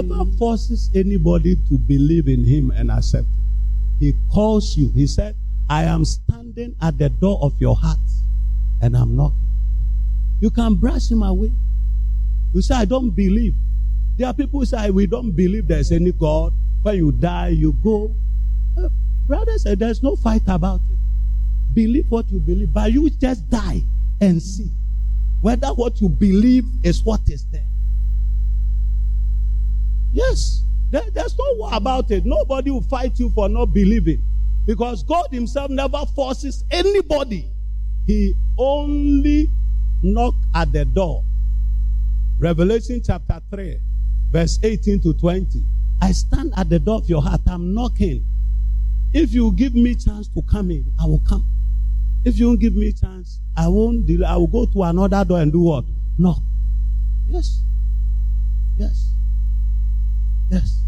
never forces anybody to believe in him and accept him. He calls you. He said, I am standing at the door of your heart and I'm knocking. You can brush him away. You say, I don't believe. There are people who say, We don't believe there's any God. When you die, you go. Uh, brother said, There's no fight about it. Believe what you believe, but you just die and see whether what you believe is what is there. Yes, there, there's no war about it. Nobody will fight you for not believing. Because God Himself never forces anybody. He only knocks at the door. Revelation chapter 3, verse 18 to 20. I stand at the door of your heart. I'm knocking. If you give me chance to come in, I will come. If you don't give me chance, I won't. I will go to another door and do what? Knock. Yes. Yes. Yes.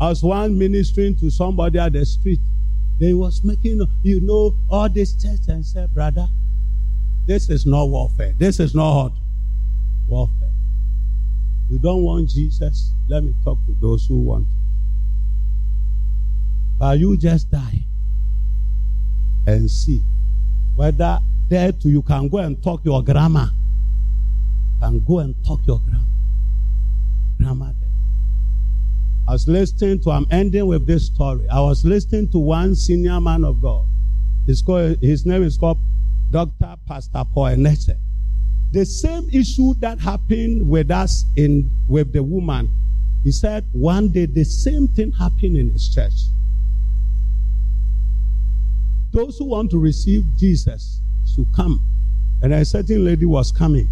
I was one ministering to somebody at the street. They was making, you know, all this church and said, brother, this is not warfare. This is not warfare. You don't want Jesus? Let me talk to those who want. But you just die and see whether there too you can go and talk your grammar. Can go and talk your grammar. Grammar. I was listening to, I'm ending with this story. I was listening to one senior man of God. His, name is called Dr. Pastor Paul Enenche. The same issue that happened with us in with the woman, he said one day the same thing happened in his church. Those who want to receive Jesus should come. And a certain lady was coming.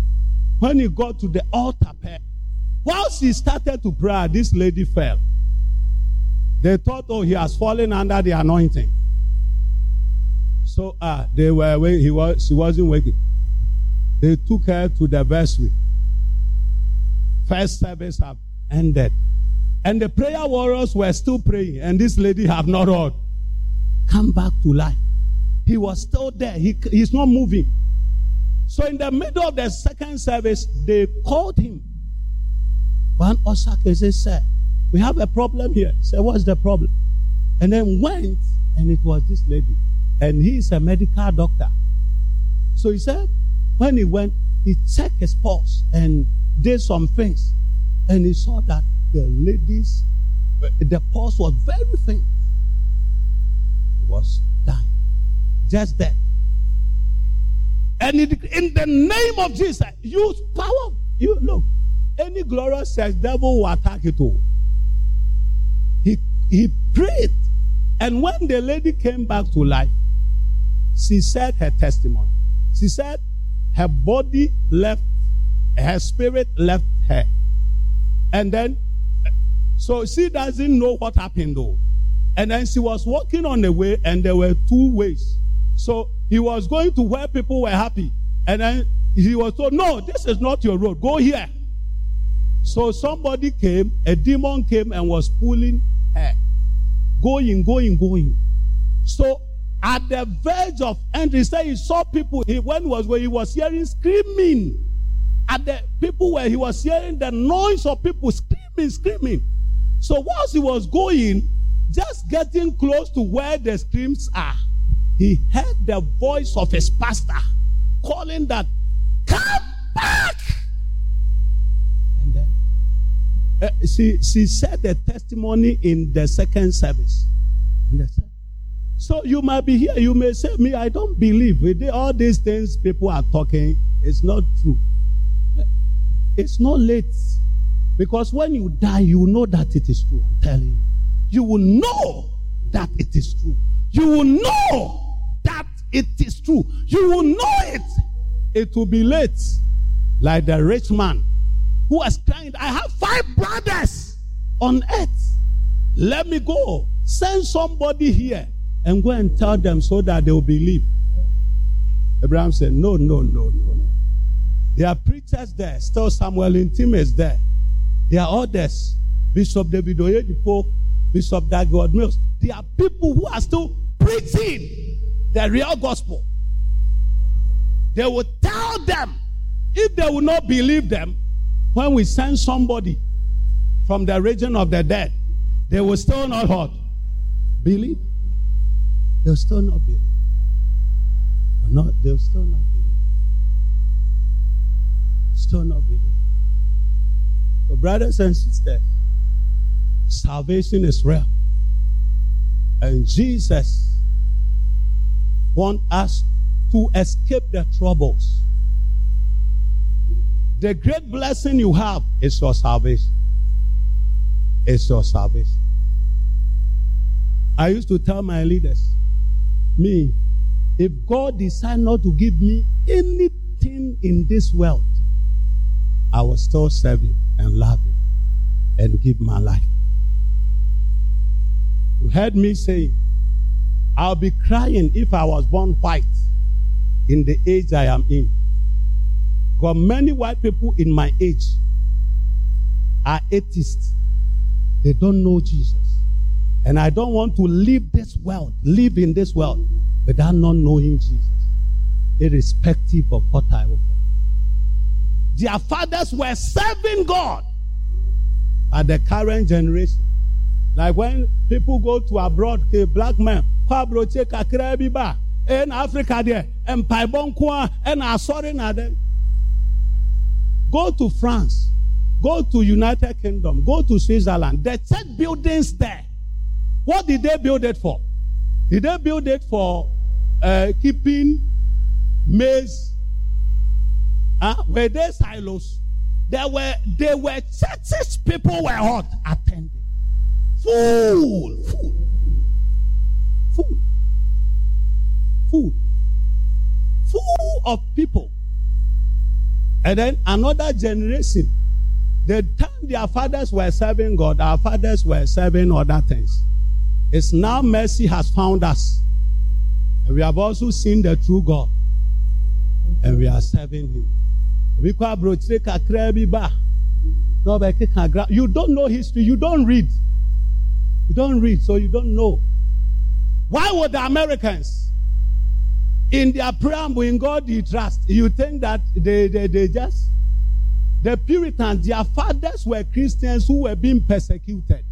When he got to the altar, whilst he started to pray, this lady fell. They thought, oh, he has fallen under the anointing. So uh, they were he was she wasn't waking. They took her to the vestry. First service have ended. And the prayer warriors were still praying, and this lady have not heard. Come back to life. He was still there. He, he's not moving. So in the middle of the second service, they called him. One Osaka said, Sir, we have a problem here. He said, What's the problem? And then went, and it was this lady. And he is a medical doctor. So he said, when he went, he checked his pulse and did some things. And he saw that the lady's, the pulse was very faint. Was dying. Just that. And in the name of Jesus, use power. You look, any glorious sex devil will attack it all. He he prayed. And when the lady came back to life, she said her testimony. She said her body left, her spirit left her. And then, so she doesn't know what happened though. And then she was walking on the way, and there were two ways. So he was going to where people were happy. And then he was told, No, this is not your road. Go here. So somebody came, a demon came and was pulling her. Going, going, going. So at the verge of entry, say he saw people. He when was where he was hearing screaming. At the people where he was hearing the noise of people screaming, screaming. So whilst he was going, just getting close to where the screams are, he heard the voice of his pastor calling that, "Come back!" And then uh, she she said the testimony in the second service. So you might be here, you may say, Me, I don't believe. With all these things people are talking, it's not true. It's not late. Because when you die, you know that it is true. I'm telling you. You will know that it is true. You will know that it is true. You will know it. It will be late. Like the rich man who was crying, I have five brothers on earth. Let me go. Send somebody here and go and tell them so that they will believe. Abraham said, No, no, no, no, no. There are preachers there. Still Samuel Intim is there. There are others. Bishop David Oyedepo, Bishop Dag Heward-Mills. There are people who are still preaching the real gospel. They will tell them. If they will not believe them, when we send somebody from the region of the dead, they will still not what? Believe they'll still not believe. Not, they'll still not believe. Still not believe. So, brothers and sisters, salvation is real. And Jesus wants us to escape the troubles. The great blessing you have is your salvation. It's your salvation. I used to tell my leaders, me, if God decide not to give me anything in this world, I will still serve Him and love Him and give my life. You heard me say, I'll be crying if I was born white in the age I am in. Because many white people in my age are atheists. They don't know Jesus. And I don't want to live this world, live in this world without not knowing Jesus, irrespective of what I will. Their fathers were serving God at the current generation. Like when people go to abroad, okay, black ba, in Africa there, and paibon and asori them. Go to France, go to United Kingdom, go to Switzerland. The church buildings there what did they build it for? Did they build it for uh, keeping maize. Uh, were they silos? There were there were churches people were hot attending. Full, full, full, full, full of people. And then another generation, the time their fathers were serving God, our fathers were serving other things. It's now mercy has found us. And we have also seen the true God. And we are serving Him. You don't know history, you don't read. You don't read, so you don't know. Why would the Americans, in their preamble, in God you trust, you think that they, they, they just, the Puritans, their fathers were Christians who were being persecuted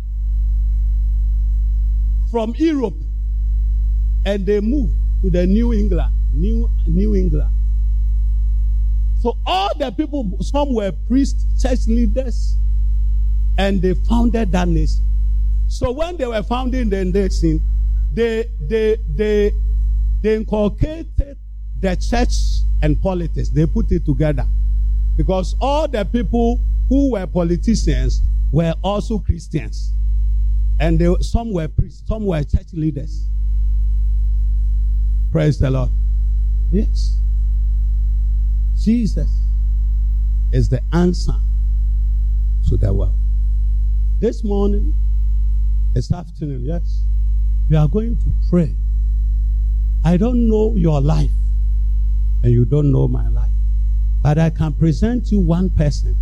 from Europe and they moved to the New England, New, New England. So all the people, some were priests, church leaders, and they founded that nation. So when they were founding the nation, they they they they inculcated the church and politics. They put it together because all the people who were politicians were also Christians, and they, some were priests, some were church leaders. Praise the Lord. Yes, Jesus is the answer to the world. This morning, this afternoon, yes. We are going to pray. I don't know your life, and you don't know my life. But I can present you one person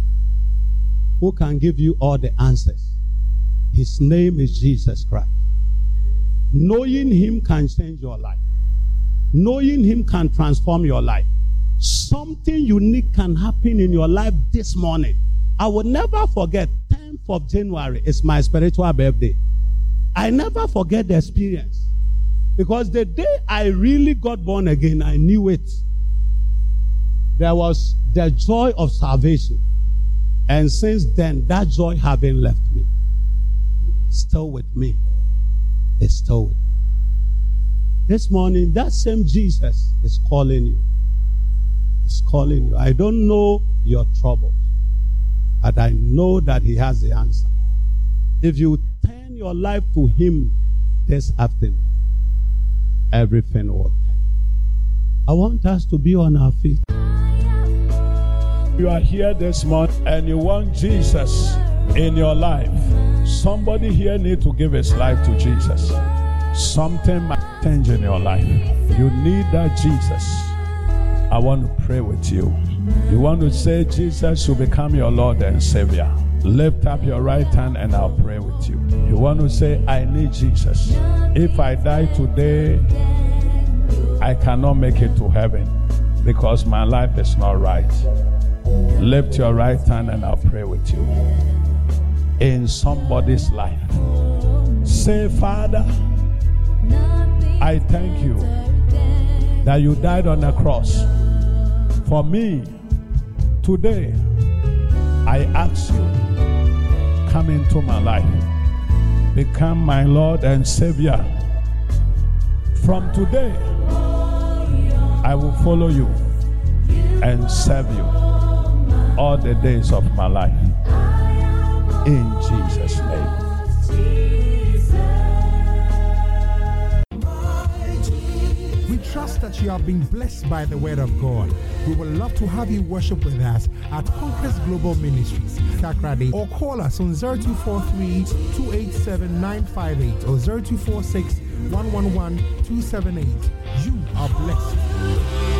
who can give you all the answers. His name is Jesus Christ. Knowing Him can change your life, knowing Him can transform your life. Something unique can happen in your life this morning. I will never forget 10th of January is my spiritual birthday. I never forget the experience. Because the day I really got born again, I knew it. There was the joy of salvation. And since then, that joy haven't left me. Still with me. It's still with me. This morning, that same Jesus is calling you. He's calling you. I don't know your troubles, but I know that He has the answer. If you turn your life to Him this afternoon, everything will. I want us to be on our feet. You are here this month and you want Jesus in your life. Somebody here need to give his life to Jesus. Something might change in your life. You need that Jesus. I want to pray with you. You want to say Jesus will become your Lord and Savior. Lift up your right hand and I'll pray with you. You want to say, I need Jesus. If I die today, I cannot make it to heaven because my life is not right. Lift your right hand and I'll pray with you. In somebody's life, say, Father, I thank you that you died on the cross for me today. I ask you, come into my life. Become my Lord and Savior. From today, I will follow you and serve you all the days of my life. In Jesus' name. That you have been blessed by the word of God. We would love to have you worship with us at Conquest Global Ministries, Takoradi, or call us on 0243 287 958 or 0246 111 278. You are blessed.